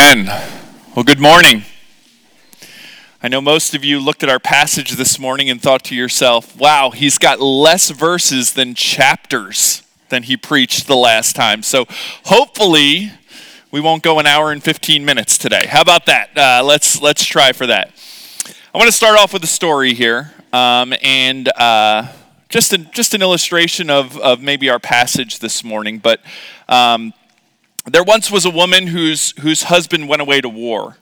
Amen. Well, good morning. I know most of you looked at our passage this morning and thought to yourself, wow, he's got less verses than chapters than he preached the last time. So hopefully we won't go an hour and 15 minutes today. How about that? Uh, let's, let's try for that. I want to start off with a story here um, and uh, just, a, just an illustration of, of maybe our passage this morning. But um, there once was a woman whose, whose husband went away to war.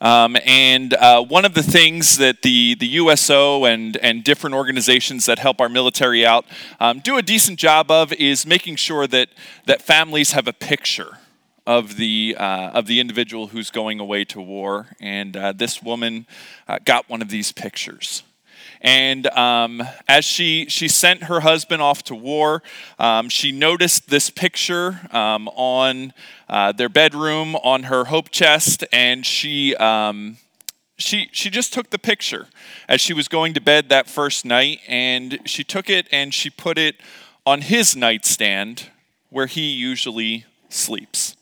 Um, and uh, one of the things that the, the USO and, and different organizations that help our military out um, do a decent job of is making sure that, that families have a picture of the, uh, of the individual who's going away to war. And uh, this woman uh, got one of these pictures. And um, as she, she sent her husband off to war, um, she noticed this picture um, on uh, their bedroom on her hope chest, and she, um, she, she just took the picture as she was going to bed that first night, and she took it and she put it on his nightstand where he usually sleeps.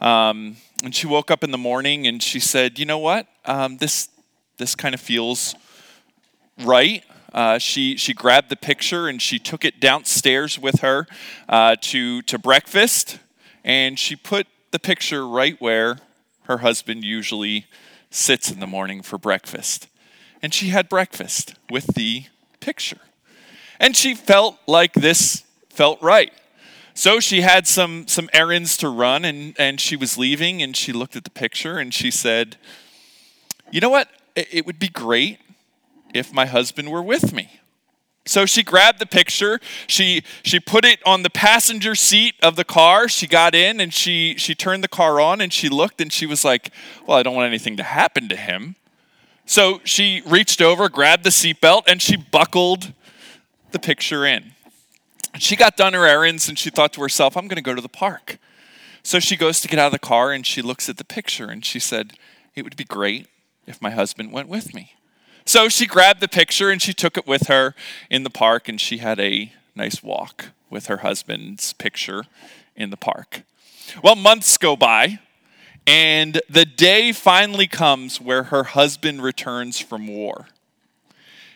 Um, and she woke up in the morning and she said, "You know what? Um, this this kind of feels right. Uh, she she grabbed the picture and she took it downstairs with her uh, to to breakfast, and she put the picture right where her husband usually sits in the morning for breakfast, and she had breakfast with the picture, and she felt like this felt right. So she had some some errands to run, and and she was leaving, and she looked at the picture and she said, "You know what? It would be great if my husband were with me. So she grabbed the picture, she she put it on the passenger seat of the car. She got in and she she turned the car on and she looked and she was like, "Well, I don't want anything to happen to him." So she reached over, grabbed the seatbelt and she buckled the picture in. She got done her errands and she thought to herself, "I'm going to go to the park." So she goes to get out of the car and she looks at the picture and she said, "It would be great if my husband went with me." So she grabbed the picture and she took it with her in the park, and she had a nice walk with her husband's picture in the park. Well, months go by, and the day finally comes where her husband returns from war.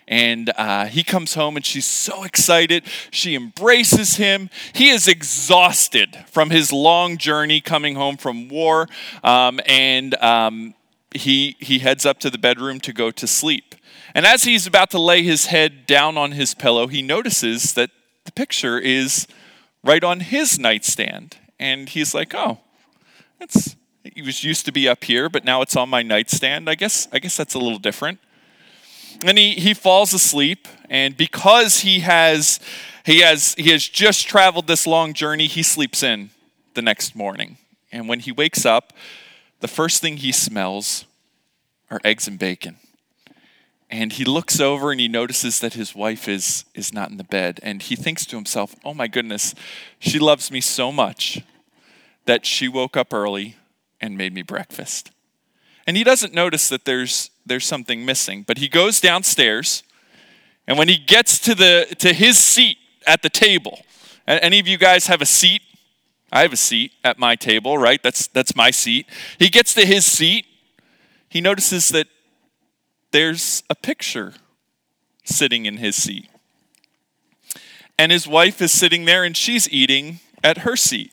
And uh, he comes home and she's so excited. She embraces him. He is exhausted from his long journey coming home from war. Um, and um, he, he heads up to the bedroom to go to sleep. And as he's about to lay his head down on his pillow, he notices that the picture is right on his nightstand. And he's like, oh, it's, it was used to be up here, but now it's on my nightstand. I guess, I guess that's a little different. And he, he falls asleep, and because he has, he, has, he has just traveled this long journey, he sleeps in the next morning. And when he wakes up, the first thing he smells are eggs and bacon and he looks over and he notices that his wife is is not in the bed. And he thinks to himself oh my goodness she loves me so much that she woke up early and made me breakfast. And he doesn't notice that there's there's something missing but he goes downstairs and when he gets to the to his seat at the table any of you guys have a seat? I have a seat at my table right? That's that's my seat. He gets to his seat. He notices that there's a picture sitting in his seat. And his wife is sitting there and she's eating at her seat.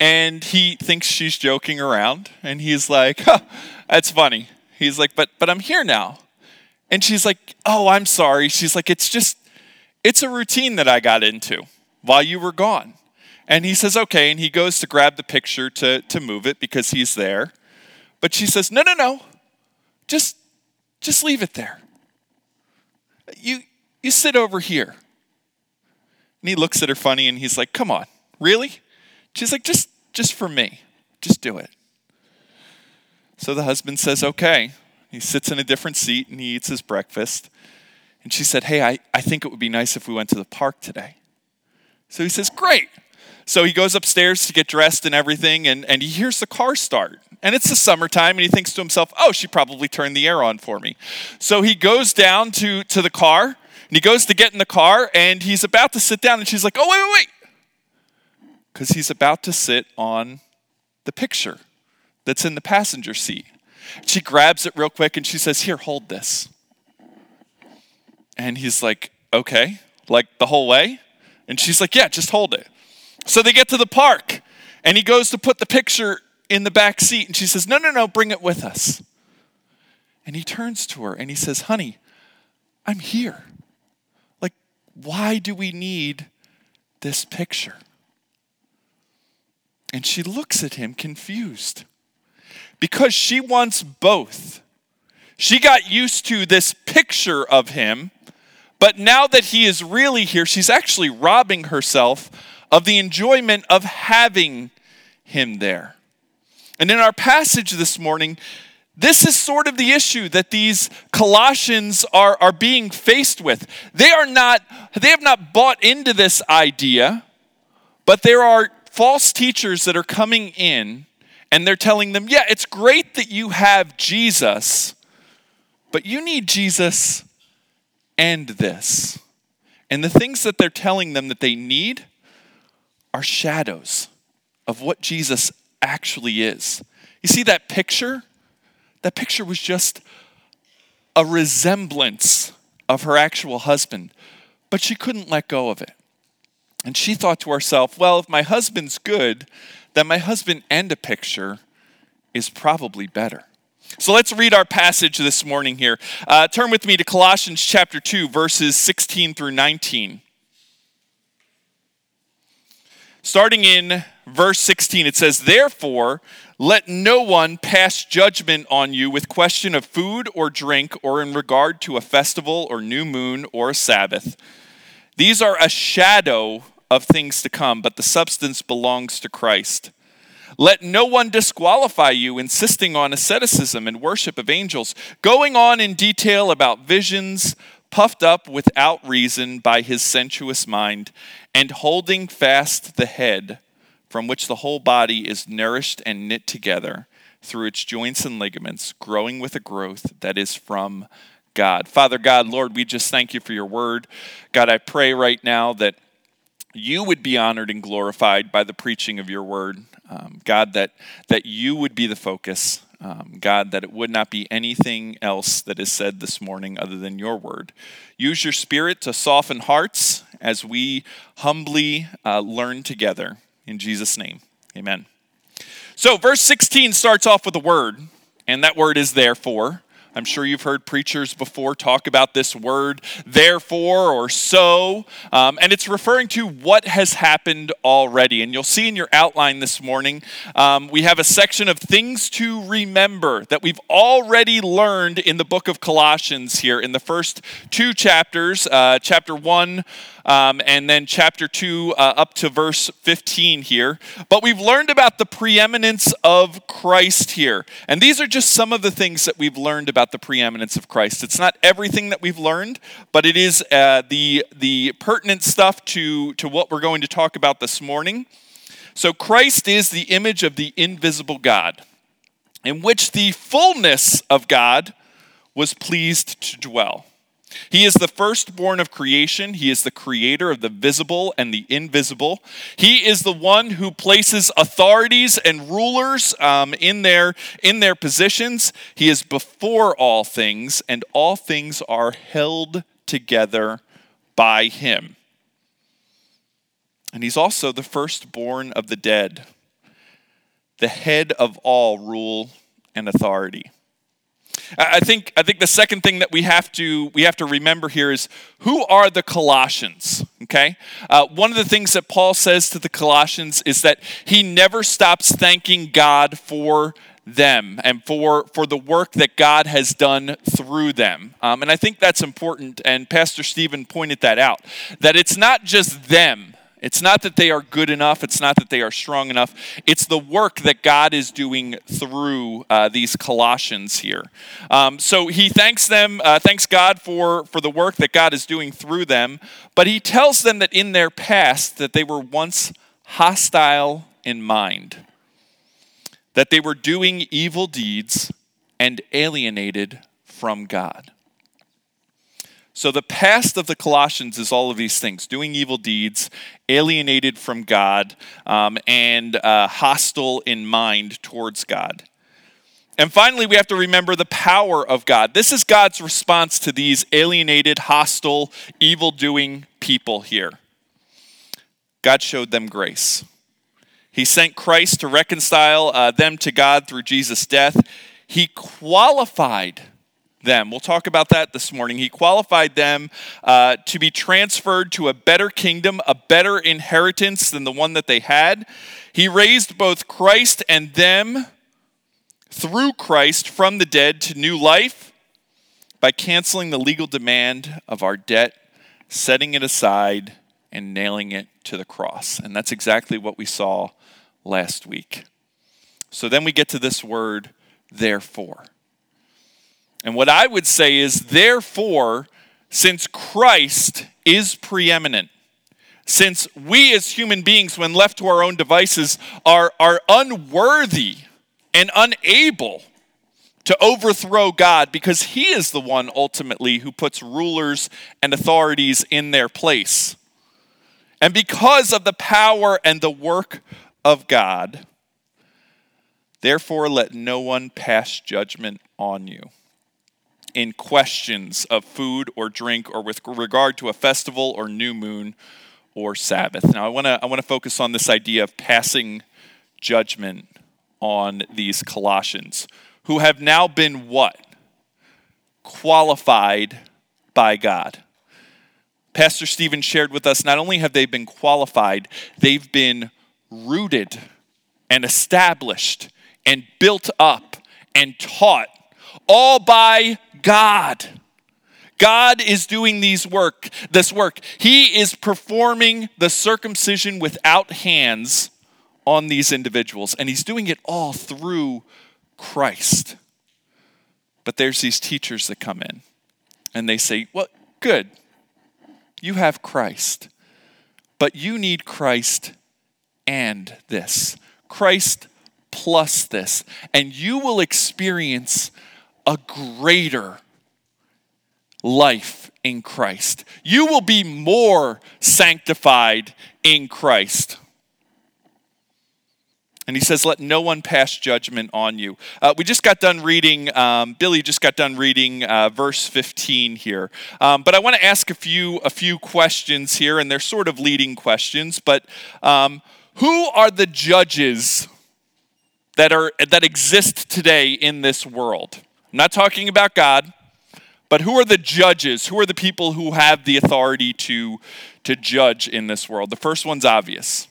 And he thinks she's joking around and he's like, huh, that's funny. He's like, but but I'm here now. And she's like, "Oh, I'm sorry." She's like, "It's just it's a routine that I got into while you were gone." And he says, "Okay." And he goes to grab the picture to to move it because he's there. But she says, "No, no, no. Just just leave it there. You, you sit over here. And he looks at her funny and he's like, Come on, really? She's like, Just, just for me. Just do it. So the husband says, Okay. He sits in a different seat and he eats his breakfast. And she said, Hey, I, I think it would be nice if we went to the park today. So he says, Great. So he goes upstairs to get dressed and everything, and, and he hears the car start. And it's the summertime, and he thinks to himself, oh, she probably turned the air on for me. So he goes down to, to the car, and he goes to get in the car, and he's about to sit down, and she's like, oh, wait, wait, wait. Because he's about to sit on the picture that's in the passenger seat. She grabs it real quick and she says, Here, hold this. And he's like, Okay, like the whole way? And she's like, Yeah, just hold it. So they get to the park and he goes to put the picture in the back seat and she says, No, no, no, bring it with us. And he turns to her and he says, Honey, I'm here. Like, why do we need this picture? And she looks at him confused because she wants both. She got used to this picture of him, but now that he is really here, she's actually robbing herself of the enjoyment of having him there. And in our passage this morning, this is sort of the issue that these Colossians are, are being faced with. They are not, they have not bought into this idea, but there are false teachers that are coming in and they're telling them, yeah, it's great that you have Jesus, but you need Jesus and this. And the things that they're telling them that they need are shadows of what Jesus actually is. You see that picture? That picture was just a resemblance of her actual husband, but she couldn't let go of it. And she thought to herself, well, if my husband's good, then my husband and a picture is probably better. So let's read our passage this morning here. Uh, turn with me to Colossians chapter 2, verses 16 through 19. Starting in verse 16, it says, Therefore, let no one pass judgment on you with question of food or drink or in regard to a festival or new moon or a Sabbath. These are a shadow of things to come, but the substance belongs to Christ. Let no one disqualify you, insisting on asceticism and worship of angels, going on in detail about visions, puffed up without reason by his sensuous mind, and holding fast the head, from which the whole body is nourished and knit together through its joints and ligaments, growing with a growth that is from God. Father God, Lord, we just thank you for your word. God, I pray right now that you would be honored and glorified by the preaching of your word. Um, God, that, that you would be the focus. Um, God, that it would not be anything else that is said this morning other than your word. Use your spirit to soften hearts as we humbly uh, learn together. In Jesus' name, amen. So, verse 16 starts off with a word, and that word is therefore. I'm sure you've heard preachers before talk about this word, therefore or so, um, and it's referring to what has happened already. And you'll see in your outline this morning, um, we have a section of things to remember that we've already learned in the book of Colossians here in the first two chapters, uh, chapter 1 um, and then chapter 2 uh, up to verse 15 here. But we've learned about the preeminence of Christ here. And these are just some of the things that we've learned about the preeminence of Christ. It's not everything that we've learned, but it is uh, the, the pertinent stuff to, to what we're going to talk about this morning. So, Christ is the image of the invisible God, in which the fullness of God was pleased to dwell. He is the firstborn of creation. He is the creator of the visible and the invisible. He is the one who places authorities and rulers um, in, their, in their positions. He is before all things, and all things are held together by him. And he's also the firstborn of the dead, the head of all rule and authority. I think, I think the second thing that we have to we have to remember here is who are the Colossians? Okay, uh, one of the things that Paul says to the Colossians is that he never stops thanking God for them and for for the work that God has done through them. Um, and I think that's important. And Pastor Stephen pointed that out that it's not just them it's not that they are good enough. It's not that they are strong enough. It's the work that God is doing through uh, these Colossians here. Um, so he thanks them, uh, thanks God for, for the work that God is doing through them. But he tells them that in their past that they were once hostile in mind, that they were doing evil deeds and alienated from God. So, the past of the Colossians is all of these things doing evil deeds, alienated from God, um, and uh, hostile in mind towards God. And finally, we have to remember the power of God. This is God's response to these alienated, hostile, evil doing people here. God showed them grace. He sent Christ to reconcile uh, them to God through Jesus' death. He qualified them. We'll talk about that this morning. He qualified them uh, to be transferred to a better kingdom, a better inheritance than the one that they had. He raised both Christ and them through Christ from the dead to new life by canceling the legal demand of our debt, setting it aside, and nailing it to the cross. And that's exactly what we saw last week. So then we get to this word, therefore. And what I would say is, therefore, since Christ is preeminent, since we as human beings, when left to our own devices, are, are unworthy and unable to overthrow God because He is the one ultimately who puts rulers and authorities in their place. And because of the power and the work of God, therefore let no one pass judgment on you in questions of food or drink or with regard to a festival or new moon or Sabbath. Now I want to I want to focus on this idea of passing judgment on these Colossians who have now been what? Qualified by God. Pastor Stephen shared with us not only have they been qualified, they've been rooted and established and built up and taught all by God. God is doing these work, this work. He is performing the circumcision without hands on these individuals, and he's doing it all through Christ. But there's these teachers that come in and they say, Well, good. You have Christ, but you need Christ and this. Christ plus this. And you will experience a greater life in Christ. You will be more sanctified in Christ. And he says, Let no one pass judgment on you. Uh, we just got done reading, um, Billy just got done reading uh, verse 15 here. Um, but I want to ask a few, a few questions here, and they're sort of leading questions. But um, who are the judges that, are, that exist today in this world? I'm not talking about God, but who are the judges? Who are the people who have the authority to, to judge in this world? The first one's obvious.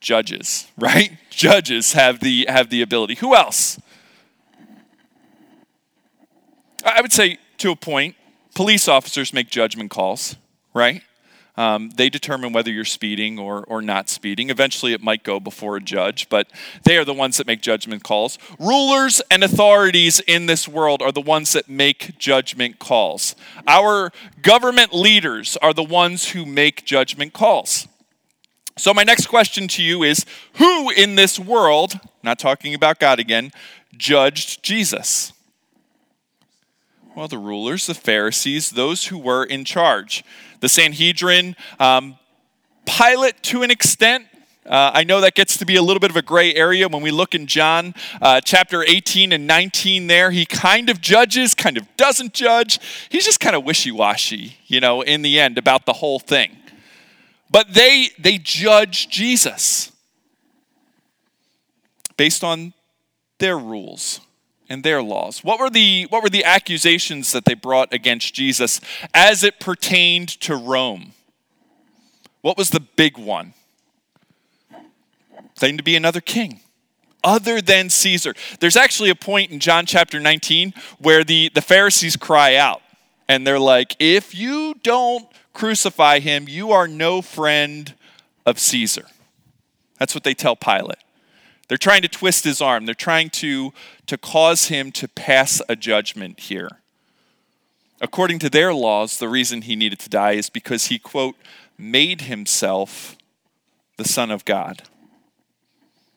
Judges, right? Judges have the have the ability. Who else? I would say to a point, police officers make judgment calls, right? Um, they determine whether you're speeding or, or not speeding. Eventually, it might go before a judge, but they are the ones that make judgment calls. Rulers and authorities in this world are the ones that make judgment calls. Our government leaders are the ones who make judgment calls. So, my next question to you is Who in this world, not talking about God again, judged Jesus? Well, the rulers, the Pharisees, those who were in charge the Sanhedrin, um, Pilate to an extent. Uh, I know that gets to be a little bit of a gray area when we look in John uh, chapter 18 and 19 there. He kind of judges, kind of doesn't judge. He's just kind of wishy washy, you know, in the end about the whole thing. But they, they judge Jesus based on their rules and their laws. What were the what were the accusations that they brought against Jesus as it pertained to Rome? What was the big one? Claimed to be another king other than Caesar. There's actually a point in John chapter 19 where the, the Pharisees cry out and they're like, if you don't crucify him, you are no friend of Caesar. That's what they tell Pilate. They're trying to twist his arm. They're trying to, to cause him to pass a judgment here. According to their laws, the reason he needed to die is because he, quote, made himself the Son of God.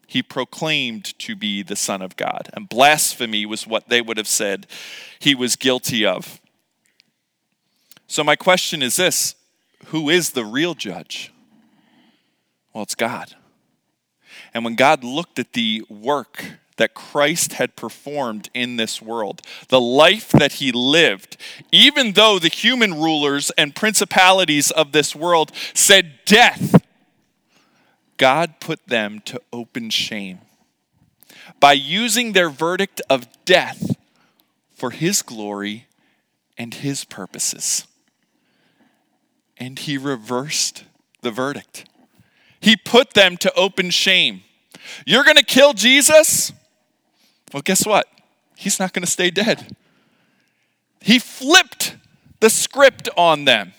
He proclaimed to be the Son of God. And blasphemy was what they would have said he was guilty of. So, my question is this who is the real judge? Well, it's God. And when God looked at the work that Christ had performed in this world, the life that he lived, even though the human rulers and principalities of this world said death, God put them to open shame by using their verdict of death for his glory and his purposes. And he reversed the verdict. He put them to open shame. You're going to kill Jesus? Well, guess what? He's not going to stay dead. He flipped the script on them,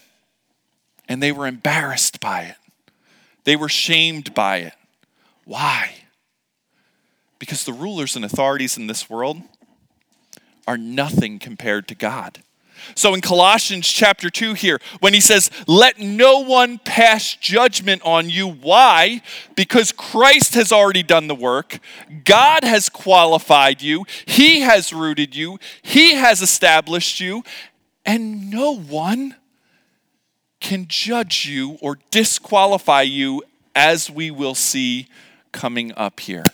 and they were embarrassed by it. They were shamed by it. Why? Because the rulers and authorities in this world are nothing compared to God. So in Colossians chapter 2 here, when he says, Let no one pass judgment on you. Why? Because Christ has already done the work. God has qualified you. He has rooted you. He has established you. And no one can judge you or disqualify you, as we will see coming up here.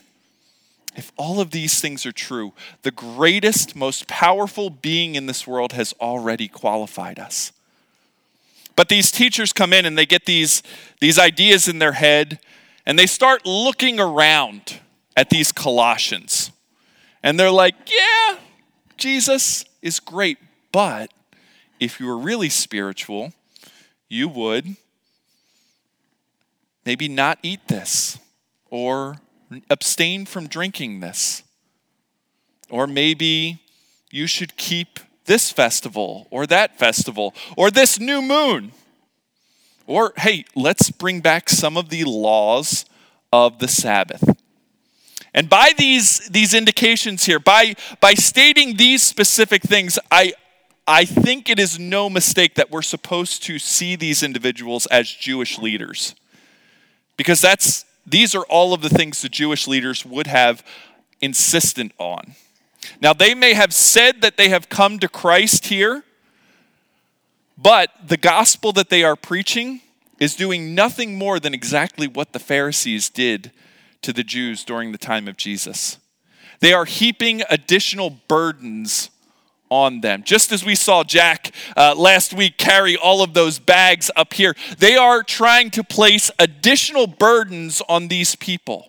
If all of these things are true, the greatest, most powerful being in this world has already qualified us. But these teachers come in and they get these, these ideas in their head and they start looking around at these Colossians. And they're like, yeah, Jesus is great, but if you were really spiritual, you would maybe not eat this or abstain from drinking this. Or maybe you should keep this festival or that festival or this new moon. Or, hey, let's bring back some of the laws of the Sabbath. And by these, these indications here, by, by stating these specific things, I, I think it is no mistake that we're supposed to see these individuals as Jewish leaders. Because that's these are all of the things the Jewish leaders would have insistent on. Now, they may have said that they have come to Christ here, but the gospel that they are preaching is doing nothing more than exactly what the Pharisees did to the Jews during the time of Jesus. They are heaping additional burdens on them. Just as we saw Jack uh, last week carry all of those bags up here, they are trying to place additional burdens on these people.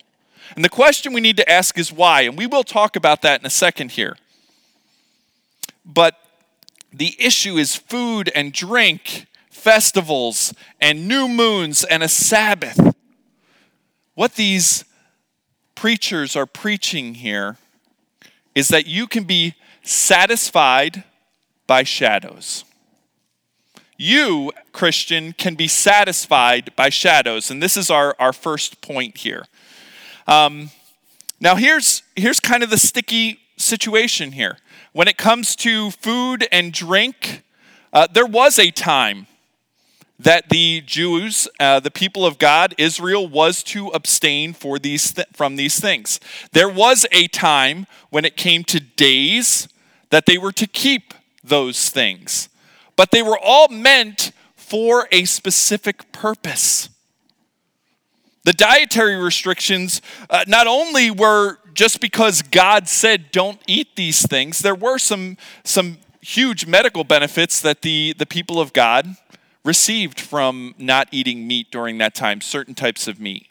And the question we need to ask is why? And we will talk about that in a second here. But the issue is food and drink, festivals and new moons and a Sabbath. What these preachers are preaching here is that you can be satisfied by shadows. You, Christian, can be satisfied by shadows. And this is our, our first point here. Um, now, here's, here's kind of the sticky situation here. When it comes to food and drink, uh, there was a time that the Jews, uh, the people of God, Israel, was to abstain for these th- from these things. There was a time when it came to days that they were to keep those things, but they were all meant for a specific purpose. The dietary restrictions uh, not only were just because God said don't eat these things, there were some, some huge medical benefits that the, the people of God received from not eating meat during that time, certain types of meat.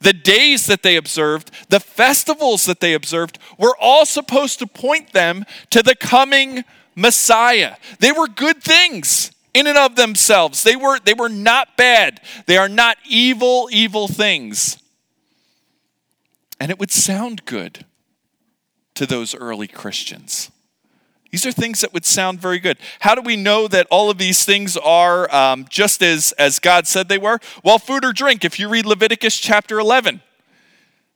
The days that they observed, the festivals that they observed, were all supposed to point them to the coming Messiah. They were good things in and of themselves. They were, they were not bad. They are not evil, evil things. And it would sound good to those early Christians. These are things that would sound very good. How do we know that all of these things are um, just as, as God said they were? Well, food or drink. If you read Leviticus chapter 11,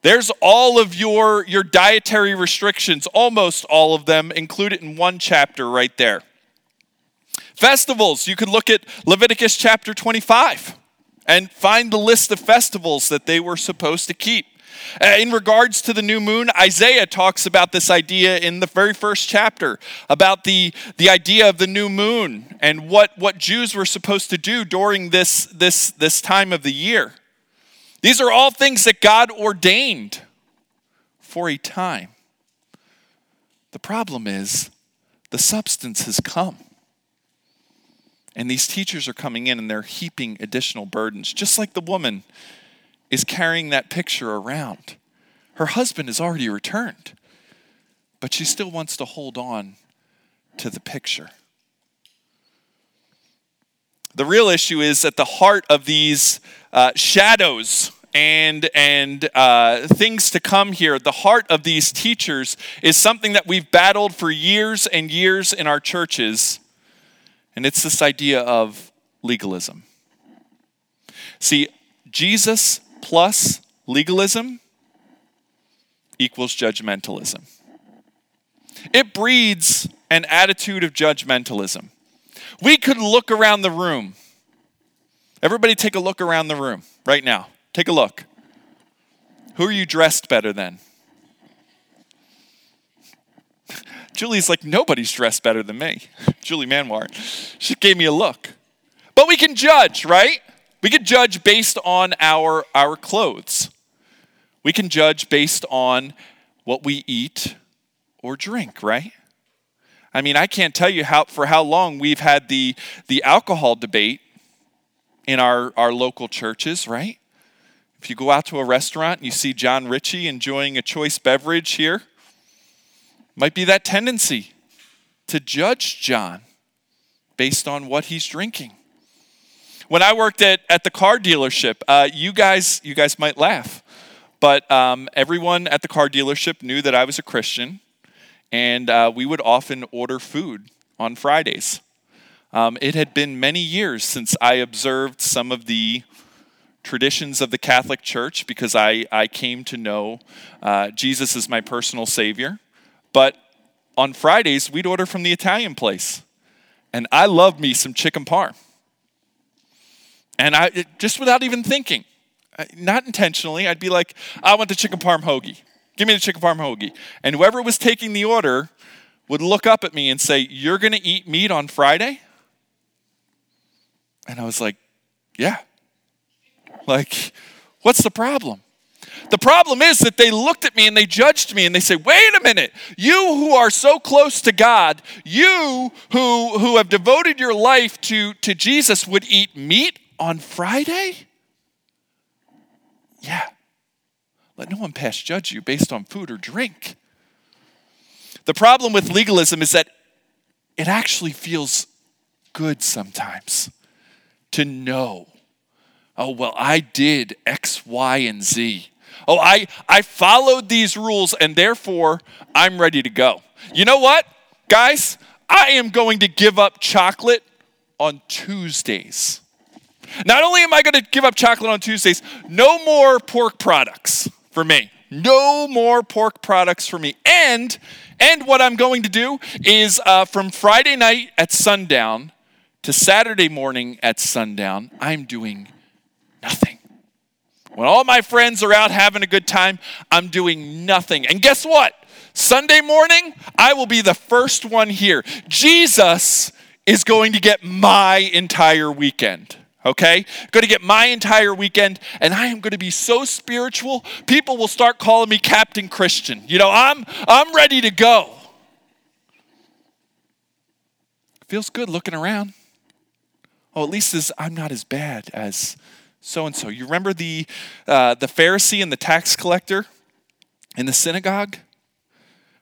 there's all of your, your dietary restrictions, almost all of them, included in one chapter right there. Festivals, you could look at Leviticus chapter 25 and find the list of festivals that they were supposed to keep. Uh, in regards to the new moon, Isaiah talks about this idea in the very first chapter about the, the idea of the new moon and what, what Jews were supposed to do during this, this, this time of the year. These are all things that God ordained for a time. The problem is the substance has come. And these teachers are coming in and they're heaping additional burdens, just like the woman is carrying that picture around. Her husband has already returned, but she still wants to hold on to the picture. The real issue is at the heart of these uh, shadows and and uh, things to come here. The heart of these teachers is something that we've battled for years and years in our churches, and it's this idea of legalism. See, Jesus plus legalism equals judgmentalism. It breeds an attitude of judgmentalism. We could look around the room. Everybody, take a look around the room right now. Take a look. Who are you dressed better than? Julie's like, nobody's dressed better than me. Julie Manwar. She gave me a look. But we can judge, right? We can judge based on our, our clothes. We can judge based on what we eat or drink, right? I mean, I can't tell you how for how long we've had the the alcohol debate in our, our local churches, right? If you go out to a restaurant and you see John Ritchie enjoying a choice beverage here, might be that tendency to judge John based on what he's drinking. When I worked at, at the car dealership, uh, you guys you guys might laugh, but um, everyone at the car dealership knew that I was a Christian, and uh, we would often order food on Fridays. Um, it had been many years since I observed some of the traditions of the Catholic Church because I, I came to know uh, Jesus as my personal Savior. But on Fridays, we'd order from the Italian place. And I love me some chicken parm. And I, just without even thinking, not intentionally, I'd be like, I want the chicken parm hoagie. Give me the chicken parm hoagie. And whoever was taking the order would look up at me and say, You're going to eat meat on Friday? And I was like, Yeah. Like, what's the problem? The problem is that they looked at me and they judged me and they say, wait a minute, you who are so close to God, you who, who have devoted your life to, to Jesus would eat meat on Friday? Yeah. Let no one pass judge you based on food or drink. The problem with legalism is that it actually feels good sometimes to know Oh, well, I did X, Y, and Z. Oh, I, I followed these rules and therefore I'm ready to go. You know what, guys? I am going to give up chocolate on Tuesdays. Not only am I going to give up chocolate on Tuesdays, no more pork products for me. No more pork products for me. And and what I'm going to do is uh, from Friday night at sundown to Saturday morning at sundown, I'm doing Nothing. When all my friends are out having a good time, I'm doing nothing. And guess what? Sunday morning, I will be the first one here. Jesus is going to get my entire weekend. Okay? Going to get my entire weekend, and I am going to be so spiritual, people will start calling me Captain Christian. You know, I'm I'm ready to go. Feels good looking around. Oh, at least as I'm not as bad as so and so. You remember the, uh, the Pharisee and the tax collector in the synagogue?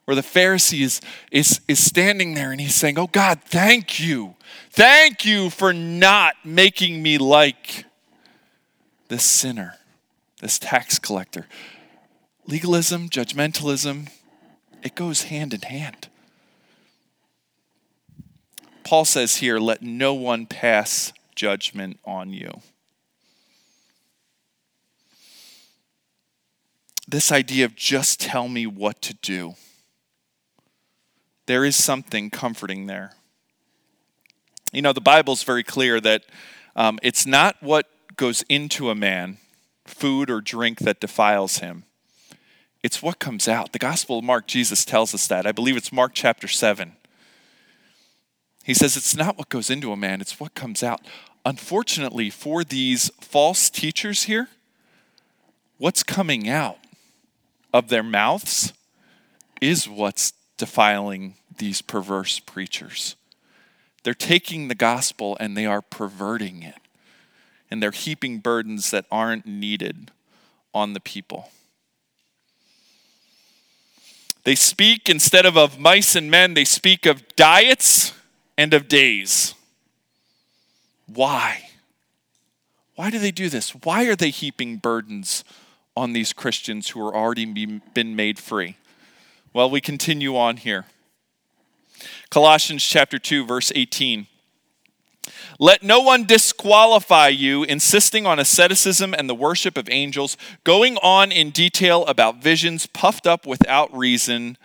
Where the Pharisee is, is, is standing there and he's saying, Oh God, thank you. Thank you for not making me like this sinner, this tax collector. Legalism, judgmentalism, it goes hand in hand. Paul says here, let no one pass judgment on you. this idea of just tell me what to do. There is something comforting there. You know, the Bible's very clear that um, it's not what goes into a man, food or drink, that defiles him. It's what comes out. The Gospel of Mark, Jesus tells us that. I believe it's Mark chapter 7. He says it's not what goes into a man, it's what comes out. Unfortunately, for these false teachers here, what's coming out of their mouths is what's defiling these perverse preachers. They're taking the gospel and they are perverting it. And they're heaping burdens that aren't needed on the people. They speak, instead of of mice and men, they speak of diets and of days. Why? Why do they do this? Why are they heaping burdens on these Christians who are already been made free? Well, we continue on here. Colossians chapter 2 verse 18. Let no one disqualify you, insisting on asceticism and the worship of angels, going on in detail about visions puffed up without reason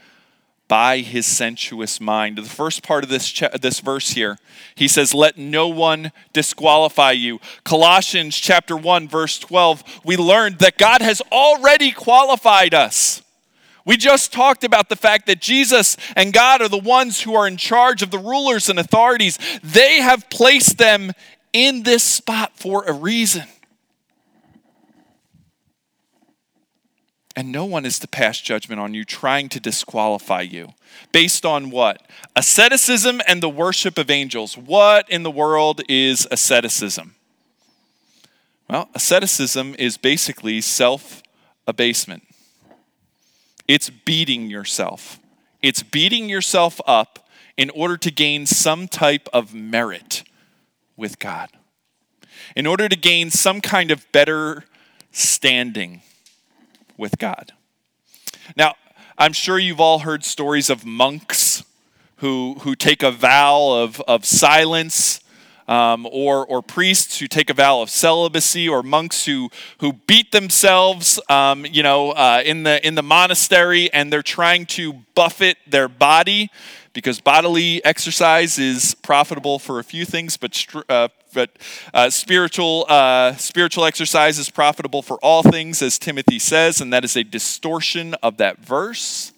by his sensuous mind. The first part of this, cha- this verse here, he says, Let no one disqualify you. Colossians chapter 1, verse 12, we learned that God has already qualified us. We just talked about the fact that Jesus and God are the ones who are in charge of the rulers and authorities. They have placed them in this spot for a reason. And no one is to pass judgment on you, trying to disqualify you. Based on what? Asceticism and the worship of angels. What in the world is asceticism? Well, asceticism is basically self abasement. It's beating yourself. It's beating yourself up in order to gain some type of merit with God, in order to gain some kind of better standing with God. Now, I'm sure you've all heard stories of monks who, who take a vow of, of silence um, or, or priests who take a vow of celibacy, or monks who, who beat themselves, um, you know, uh, in, the, in the monastery, and they're trying to buffet their body because bodily exercise is profitable for a few things, but, uh, but uh, spiritual, uh, spiritual exercise is profitable for all things, as Timothy says, and that is a distortion of that verse.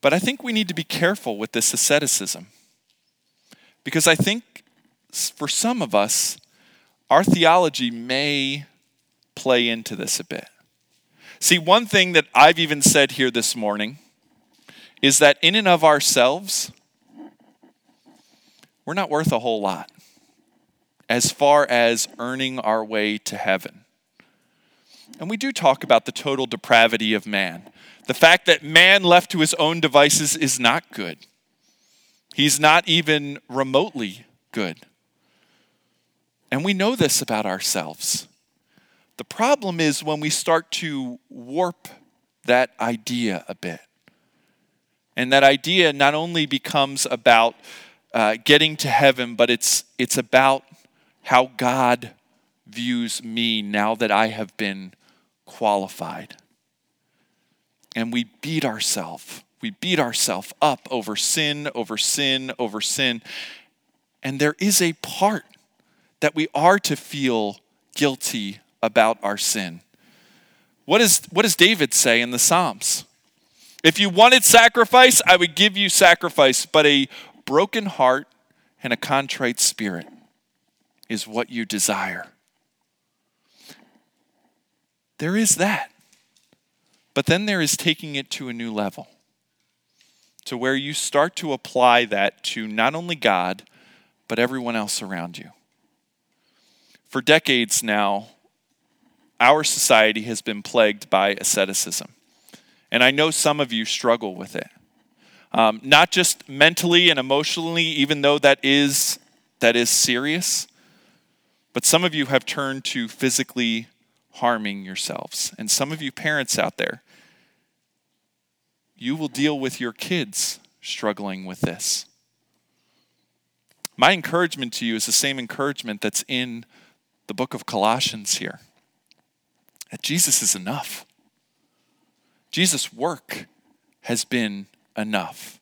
But I think we need to be careful with this asceticism because I think for some of us, our theology may play into this a bit. See, one thing that I've even said here this morning is that in and of ourselves, we're not worth a whole lot as far as earning our way to heaven. And we do talk about the total depravity of man. The fact that man left to his own devices is not good. He's not even remotely good. And we know this about ourselves. The problem is when we start to warp that idea a bit. And that idea not only becomes about uh, getting to heaven, but it's, it's about how God views me now that I have been qualified. And we beat ourselves we beat ourselves up over sin, over sin, over sin. And there is a part that we are to feel guilty about our sin. What, is, what does David say in the Psalms? If you wanted sacrifice, I would give you sacrifice, but a broken heart and a contrite spirit is what you desire. There is that. But then there is taking it to a new level to where you start to apply that to not only God, but everyone else around you. For decades now, our society has been plagued by asceticism. And I know some of you struggle with it. Um, not just mentally and emotionally, even though that is, that is serious, but some of you have turned to physically harming yourselves. And some of you parents out there, you will deal with your kids struggling with this. My encouragement to you is the same encouragement that's in the book of Colossians here that Jesus is enough. Jesus' work has been enough.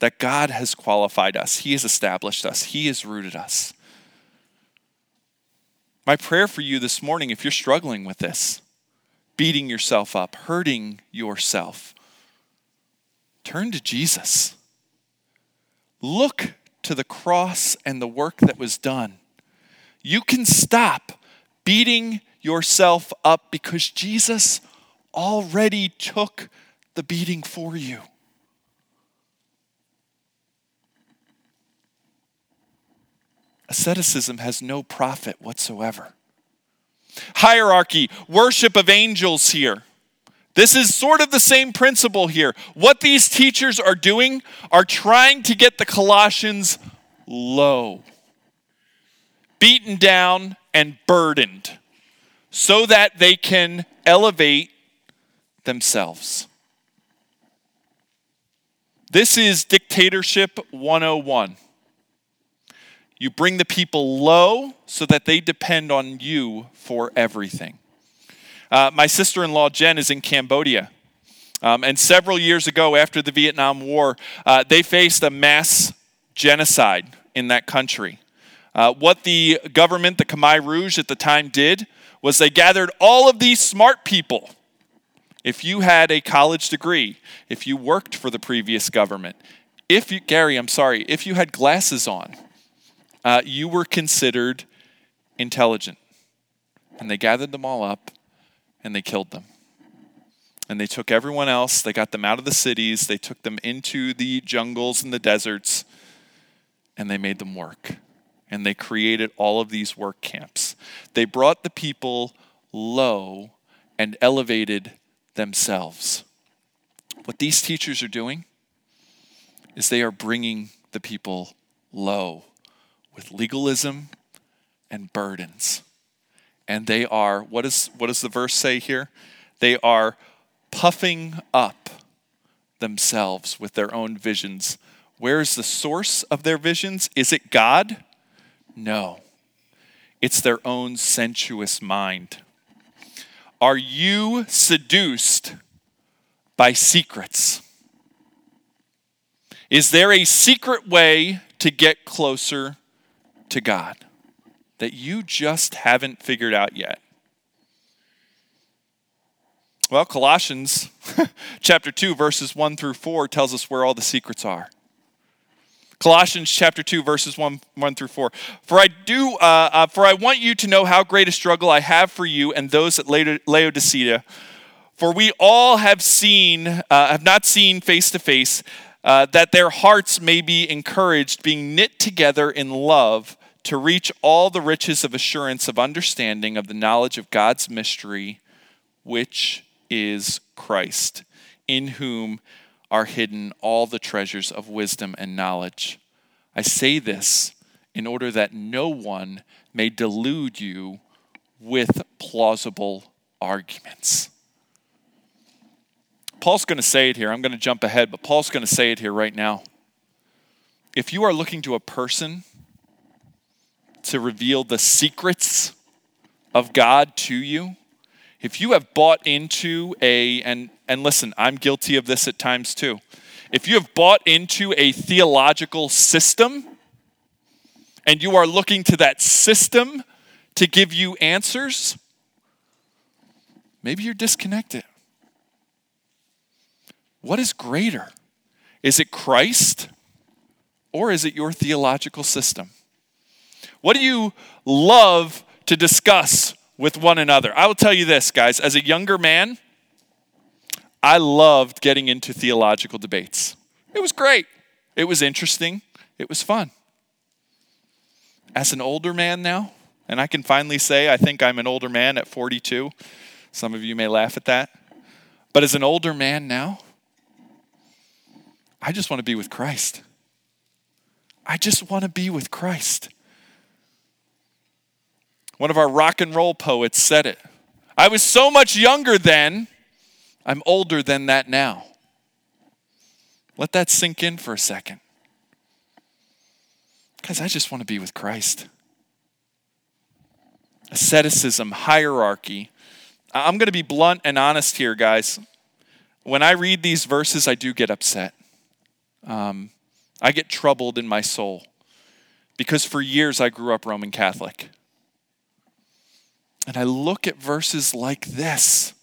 That God has qualified us, He has established us, He has rooted us. My prayer for you this morning, if you're struggling with this, beating yourself up, hurting yourself, Turn to Jesus. Look to the cross and the work that was done. You can stop beating yourself up because Jesus already took the beating for you. Asceticism has no profit whatsoever. Hierarchy, worship of angels here. This is sort of the same principle here. What these teachers are doing are trying to get the Colossians low, beaten down, and burdened so that they can elevate themselves. This is dictatorship 101. You bring the people low so that they depend on you for everything. Uh, my sister in law, Jen, is in Cambodia. Um, and several years ago, after the Vietnam War, uh, they faced a mass genocide in that country. Uh, what the government, the Khmer Rouge at the time, did was they gathered all of these smart people. If you had a college degree, if you worked for the previous government, if you, Gary, I'm sorry, if you had glasses on, uh, you were considered intelligent. And they gathered them all up and they killed them. And they took everyone else, they got them out of the cities, they took them into the jungles and the deserts, and they made them work. And they created all of these work camps. They brought the people low and elevated themselves. What these teachers are doing is they are bringing the people low with legalism and burdens. And they are, what, is, what does the verse say here? They are puffing up themselves with their own visions. Where is the source of their visions? Is it God? No. It's their own sensuous mind. Are you seduced by secrets? Is there a secret way to get closer to God that you just haven't figured out yet? Well, Colossians chapter 2, verses 1 through 4 tells us where all the secrets are. Colossians chapter 2, verses 1, 1 through 4. For I do, uh, uh, for I want you to know how great a struggle I have for you and those at Laodicea. For we all have seen, uh, have not seen face to face, that their hearts may be encouraged, being knit together in love to reach all the riches of assurance of understanding of the knowledge of God's mystery, which is Christ, in whom are hidden all the treasures of wisdom and knowledge. I say this in order that no one may delude you with plausible arguments. Paul's going to say it here. I'm going to jump ahead, but Paul's going to say it here right now. If you are looking to a person to reveal the secrets of God to you, if you have bought into a, and, and listen, I'm guilty of this at times too. If you have bought into a theological system and you are looking to that system to give you answers, maybe you're disconnected. What is greater? Is it Christ or is it your theological system? What do you love to discuss with one another? I will tell you this, guys. As a younger man, I loved getting into theological debates. It was great, it was interesting, it was fun. As an older man now, and I can finally say I think I'm an older man at 42. Some of you may laugh at that. But as an older man now, I just want to be with Christ. I just want to be with Christ. One of our rock and roll poets said it. I was so much younger then, I'm older than that now. Let that sink in for a second. Because I just want to be with Christ. Asceticism, hierarchy. I'm going to be blunt and honest here, guys. When I read these verses, I do get upset. Um, I get troubled in my soul because for years I grew up Roman Catholic. And I look at verses like this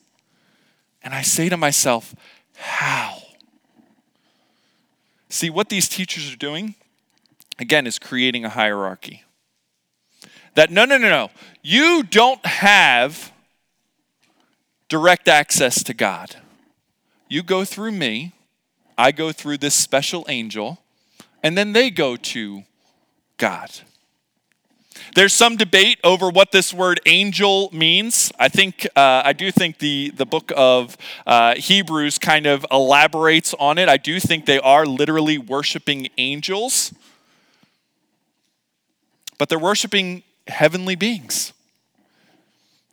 and I say to myself, how? See, what these teachers are doing, again, is creating a hierarchy. That no, no, no, no, you don't have direct access to God. you go through me, I go through this special angel, and then they go to God. There's some debate over what this word angel means. I think, uh, I do think the, the book of uh, Hebrews kind of elaborates on it. I do think they are literally worshiping angels, but they're worshiping heavenly beings.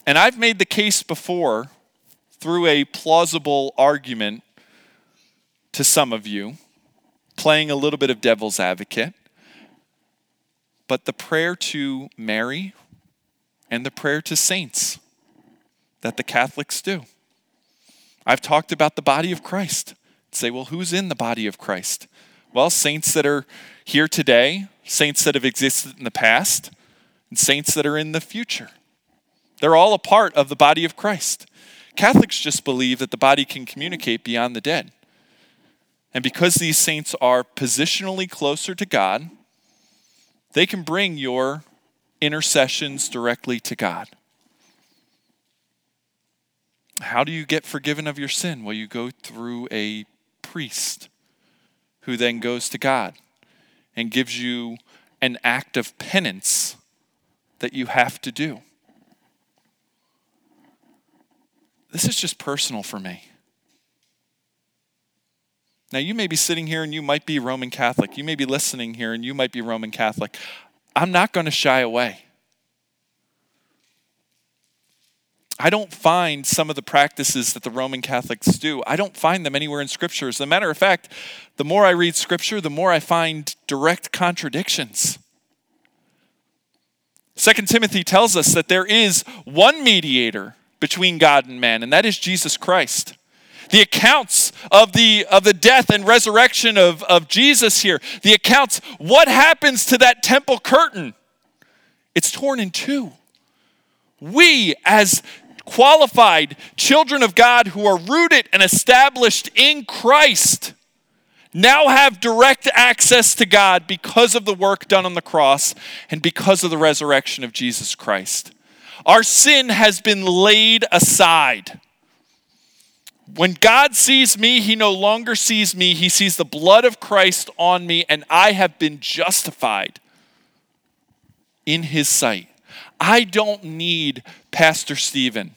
And I've made the case before through a plausible argument to some of you, playing a little bit of devil's advocate but the prayer to Mary and the prayer to saints that the Catholics do. I've talked about the body of Christ. Say, well, who's in the body of Christ? Well, saints that are here today, saints that have existed in the past, and saints that are in the future. They're all a part of the body of Christ. Catholics just believe that the body can communicate beyond the dead. And because these saints are positionally closer to God, they can bring your intercessions directly to God. How do you get forgiven of your sin? Well, you go through a priest who then goes to God and gives you an act of penance that you have to do. This is just personal for me. Now, you may be sitting here and you might be Roman Catholic. You may be listening here and you might be Roman Catholic. I'm not going to shy away. I don't find some of the practices that the Roman Catholics do, I don't find them anywhere in Scripture. As a matter of fact, the more I read Scripture, the more I find direct contradictions. Second Timothy tells us that there is one mediator between God and man, and that is Jesus Christ the accounts of the of the death and resurrection of, of jesus here. The accounts what happens to that temple curtain? It's torn in two. We as qualified children of god who are rooted and established in christ now have direct access to god because of the work done on the cross and because of the resurrection of jesus christ. Our sin has been laid aside when God sees me, he no longer sees me. He sees the blood of Christ on me, and I have been justified in his sight. I don't need Pastor Stephen.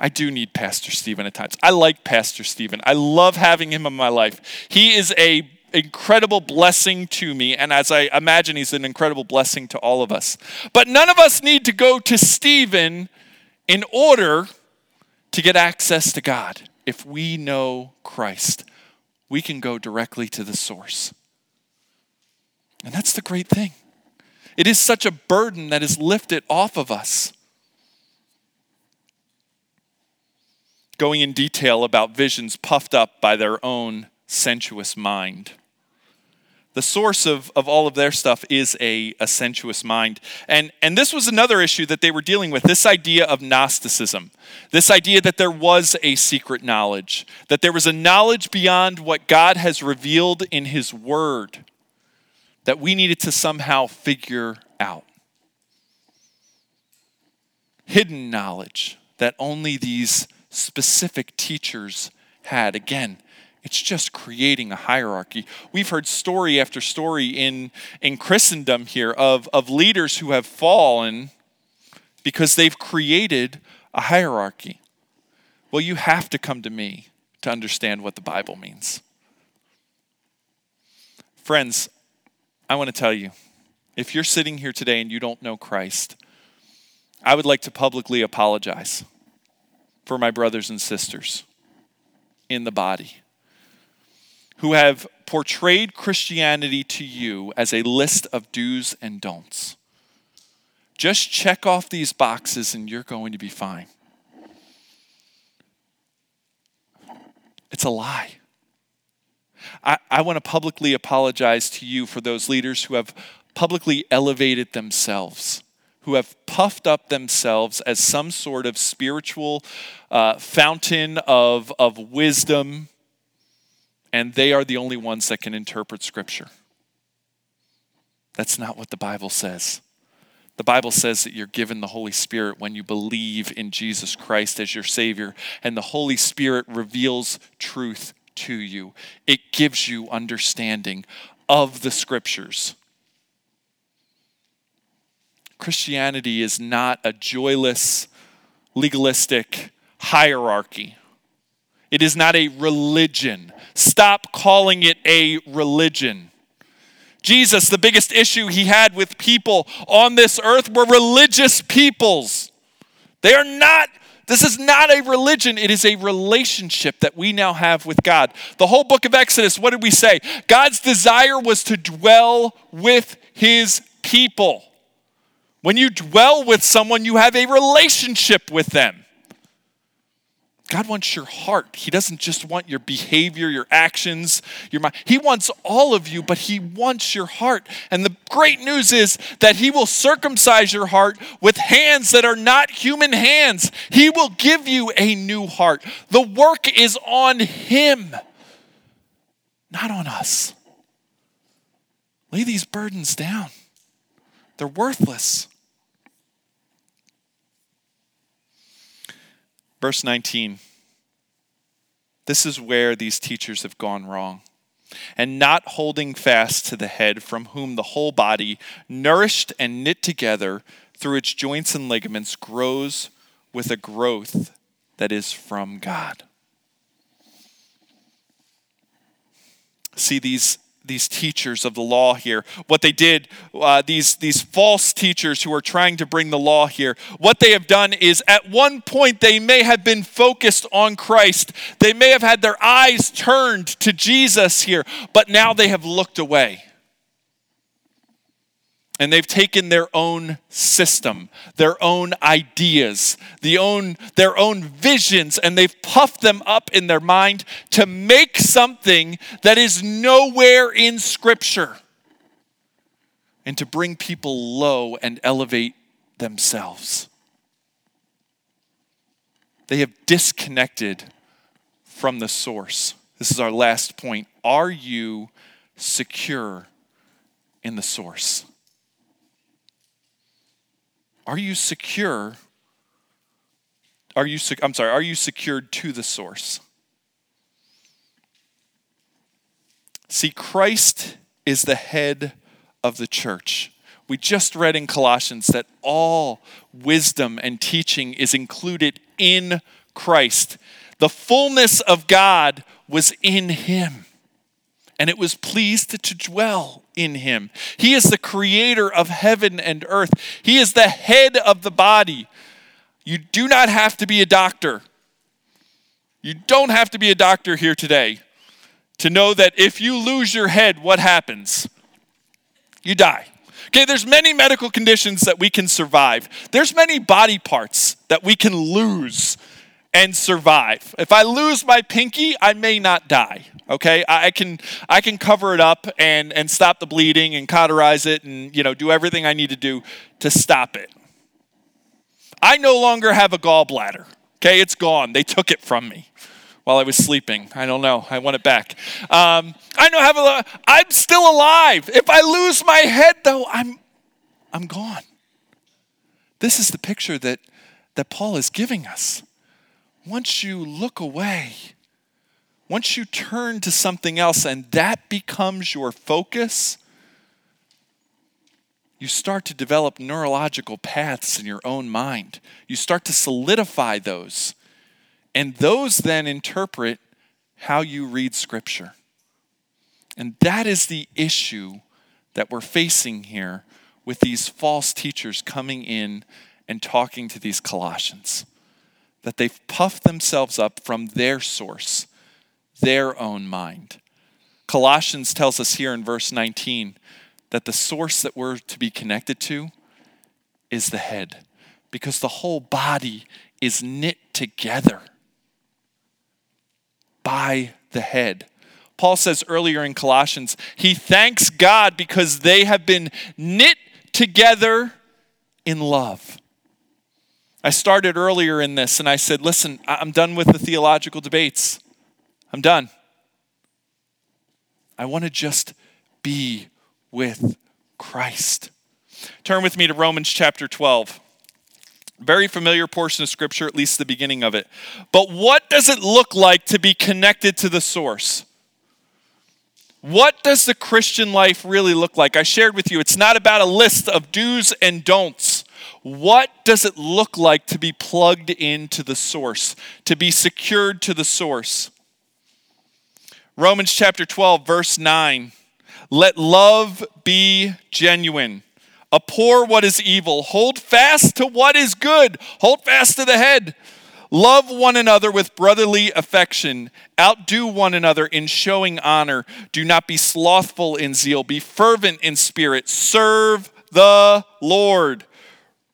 I do need Pastor Stephen at times. I like Pastor Stephen. I love having him in my life. He is a incredible blessing to me and as I imagine he's an incredible blessing to all of us. But none of us need to go to Stephen in order to get access to God, if we know Christ, we can go directly to the source. And that's the great thing. It is such a burden that is lifted off of us. Going in detail about visions puffed up by their own sensuous mind the source of, of all of their stuff is a, a sensuous mind. And, and this was another issue that they were dealing with this idea of Gnosticism, this idea that there was a secret knowledge, that there was a knowledge beyond what God has revealed in His Word that we needed to somehow figure out. Hidden knowledge that only these specific teachers had. Again, it's just creating a hierarchy. We've heard story after story in, in Christendom here of, of leaders who have fallen because they've created a hierarchy. Well, you have to come to me to understand what the Bible means. Friends, I want to tell you if you're sitting here today and you don't know Christ, I would like to publicly apologize for my brothers and sisters in the body who have portrayed Christianity to you as a list of do's and don'ts. Just check off these boxes and you're going to be fine. It's a lie. I, I want to publicly apologize to you for those leaders who have publicly elevated themselves, who have puffed up themselves as some sort of spiritual uh, fountain of, of wisdom and they are the only ones that can interpret Scripture. That's not what the Bible says. The Bible says that you're given the Holy Spirit when you believe in Jesus Christ as your Savior, and the Holy Spirit reveals truth to you. It gives you understanding of the Scriptures. Christianity is not a joyless, legalistic hierarchy. It is not a religion. Stop calling it a religion. Jesus, the biggest issue he had with people on this earth were religious peoples. They are not, this is not a religion, it is a relationship that we now have with God. The whole book of Exodus, what did we say? God's desire was to dwell with his people. When you dwell with someone, you have a relationship with them. God wants your heart. He doesn't just want your behavior, your actions, your mind. He wants all of you, but He wants your heart. And the great news is that He will circumcise your heart with hands that are not human hands. He will give you a new heart. The work is on Him, not on us. Lay these burdens down, they're worthless. Verse 19. This is where these teachers have gone wrong. And not holding fast to the head, from whom the whole body, nourished and knit together through its joints and ligaments, grows with a growth that is from God. See, these these teachers of the law here. What they did, uh, these, these false teachers who are trying to bring the law here, what they have done is at one point they may have been focused on Christ. They may have had their eyes turned to Jesus here, but now they have looked away and they've taken their own system, their own ideas, the own, their own visions, and they've puffed them up in their mind to make something that is nowhere in Scripture and to bring people low and elevate themselves. They have disconnected from the source. This is our last point. Are you secure in the source? Are you secure? Are you, I'm sorry, are you secured to the source? See, Christ is the head of the church. We just read in Colossians that all wisdom and teaching is included in Christ. The fullness of God was in him and it was pleased to dwell in him. He is the creator of heaven and earth, he is the head of the body. You do not have to be a doctor. You don't have to be a doctor here today to know that if you lose your head, what happens? You die. Okay, there's many medical conditions that we can survive. There's many body parts that we can lose and survive. If I lose my pinky, I may not die. Okay, I can I can cover it up and and stop the bleeding and cauterize it and you know do everything I need to do to stop it. I no longer have a gallbladder. Okay, it's gone. They took it from me while I was sleeping. I don't know. I want it back. Um, I know have a. I'm still alive. If I lose my head, though, I'm I'm gone. This is the picture that that Paul is giving us once you look away, once you turn to something else and that becomes your focus, you start to develop neurological paths in your own mind. You start to solidify those. And those then interpret how you read Scripture. And that is the issue that we're facing here with these false teachers coming in and talking to these Colossians that they've puffed themselves up from their source, their own mind. Colossians tells us here in verse 19 that the source that we're to be connected to is the head, because the whole body is knit together by the head. Paul says earlier in Colossians, he thanks God because they have been knit together in love. I started earlier in this and I said, listen, I'm done with the theological debates. I'm done. I want to just be with Christ. Turn with me to Romans chapter 12. Very familiar portion of scripture, at least the beginning of it. But what does it look like to be connected to the source? What does the Christian life really look like? I shared with you, it's not about a list of do's and don'ts. What does it look like to be plugged into the source, to be secured to the source? Romans chapter 12, verse 9. Let love be genuine. Abhor what is evil. Hold fast to what is good. Hold fast to the head. Love one another with brotherly affection. Outdo one another in showing honor. Do not be slothful in zeal. Be fervent in spirit. Serve the Lord.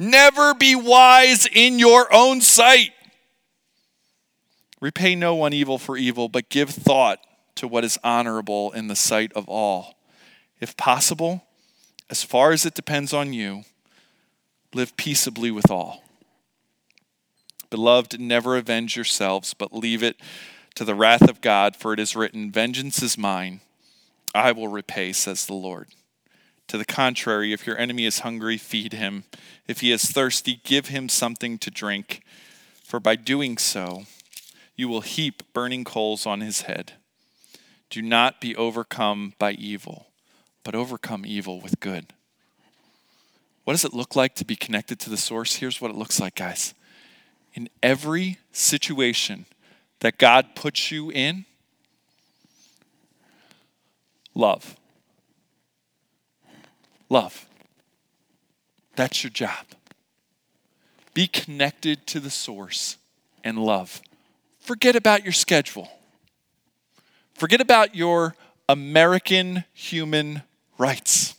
Never be wise in your own sight. Repay no one evil for evil, but give thought to what is honorable in the sight of all. If possible, as far as it depends on you, live peaceably with all. Beloved, never avenge yourselves, but leave it to the wrath of God, for it is written, Vengeance is mine, I will repay, says the Lord. To the contrary, if your enemy is hungry, feed him. If he is thirsty, give him something to drink, for by doing so, you will heap burning coals on his head. Do not be overcome by evil, but overcome evil with good. What does it look like to be connected to the source? Here's what it looks like, guys. In every situation that God puts you in, love. Love. That's your job. Be connected to the source and love. Forget about your schedule. Forget about your American human rights.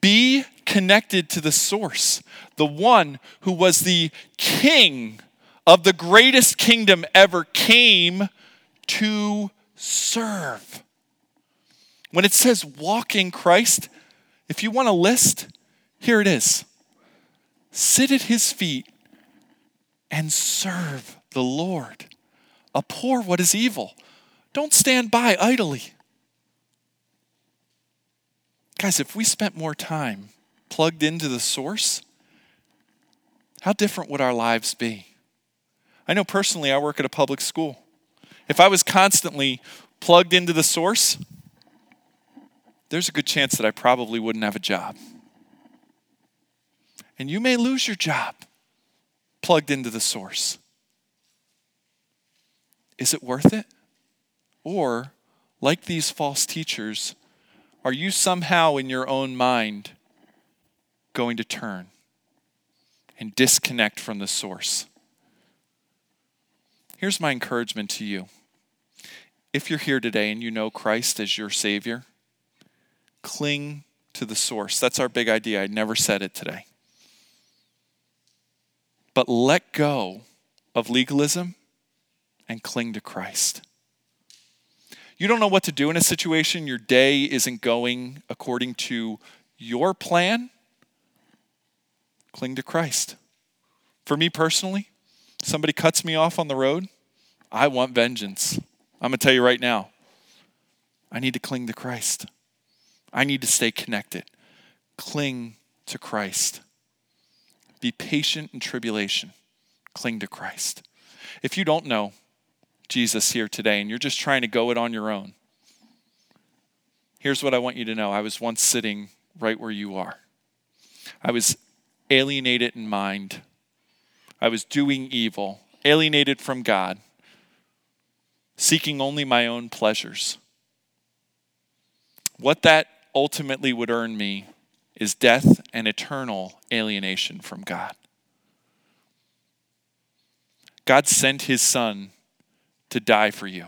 Be connected to the source, the one who was the king of the greatest kingdom ever came to serve. When it says walk in Christ, if you want a list, here it is sit at his feet and serve the Lord. Abhor what is evil. Don't stand by idly. Guys, if we spent more time plugged into the source, how different would our lives be? I know personally, I work at a public school. If I was constantly plugged into the source, there's a good chance that I probably wouldn't have a job. And you may lose your job plugged into the source. Is it worth it? Or, like these false teachers, are you somehow in your own mind going to turn and disconnect from the source? Here's my encouragement to you. If you're here today and you know Christ as your Savior, cling to the source. That's our big idea. I never said it today. But let go of legalism and cling to Christ. You don't know what to do in a situation, your day isn't going according to your plan. Cling to Christ. For me personally, somebody cuts me off on the road, I want vengeance. I'm going to tell you right now, I need to cling to Christ. I need to stay connected. Cling to Christ. Be patient in tribulation. Cling to Christ. If you don't know Jesus here today and you're just trying to go it on your own, here's what I want you to know. I was once sitting right where you are. I was alienated in mind. I was doing evil, alienated from God, seeking only my own pleasures. What that ultimately would earn me is death and eternal alienation from God. God sent his son to die for you.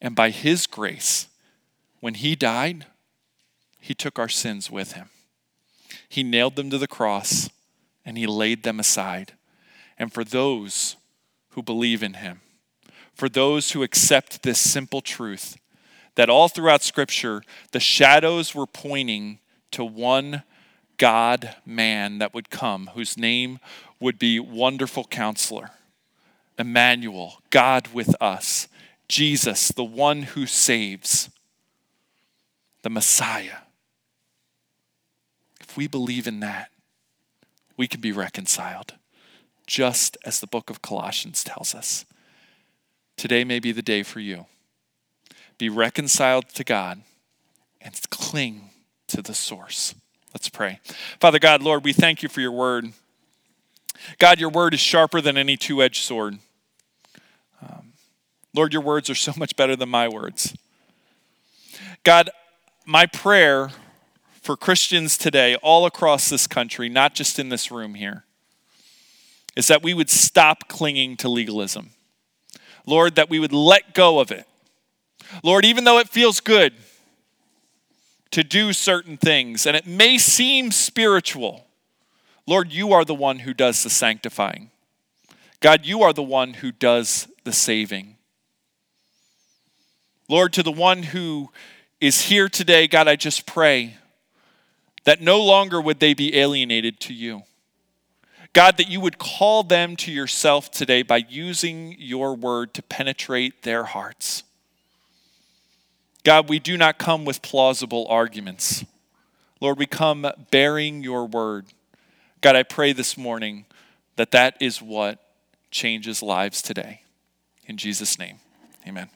And by his grace, when he died, he took our sins with him. He nailed them to the cross and he laid them aside. And for those who believe in him, for those who accept this simple truth, that all throughout Scripture, the shadows were pointing to one God man that would come, whose name would be Wonderful Counselor, Emmanuel, God with us, Jesus, the one who saves, the Messiah. If we believe in that, we can be reconciled, just as the book of Colossians tells us. Today may be the day for you. Be reconciled to God and cling to the source. Let's pray. Father God, Lord, we thank you for your word. God, your word is sharper than any two edged sword. Um, Lord, your words are so much better than my words. God, my prayer for Christians today, all across this country, not just in this room here, is that we would stop clinging to legalism. Lord, that we would let go of it. Lord, even though it feels good to do certain things and it may seem spiritual, Lord, you are the one who does the sanctifying. God, you are the one who does the saving. Lord, to the one who is here today, God, I just pray that no longer would they be alienated to you. God, that you would call them to yourself today by using your word to penetrate their hearts. God, we do not come with plausible arguments. Lord, we come bearing your word. God, I pray this morning that that is what changes lives today. In Jesus' name, amen.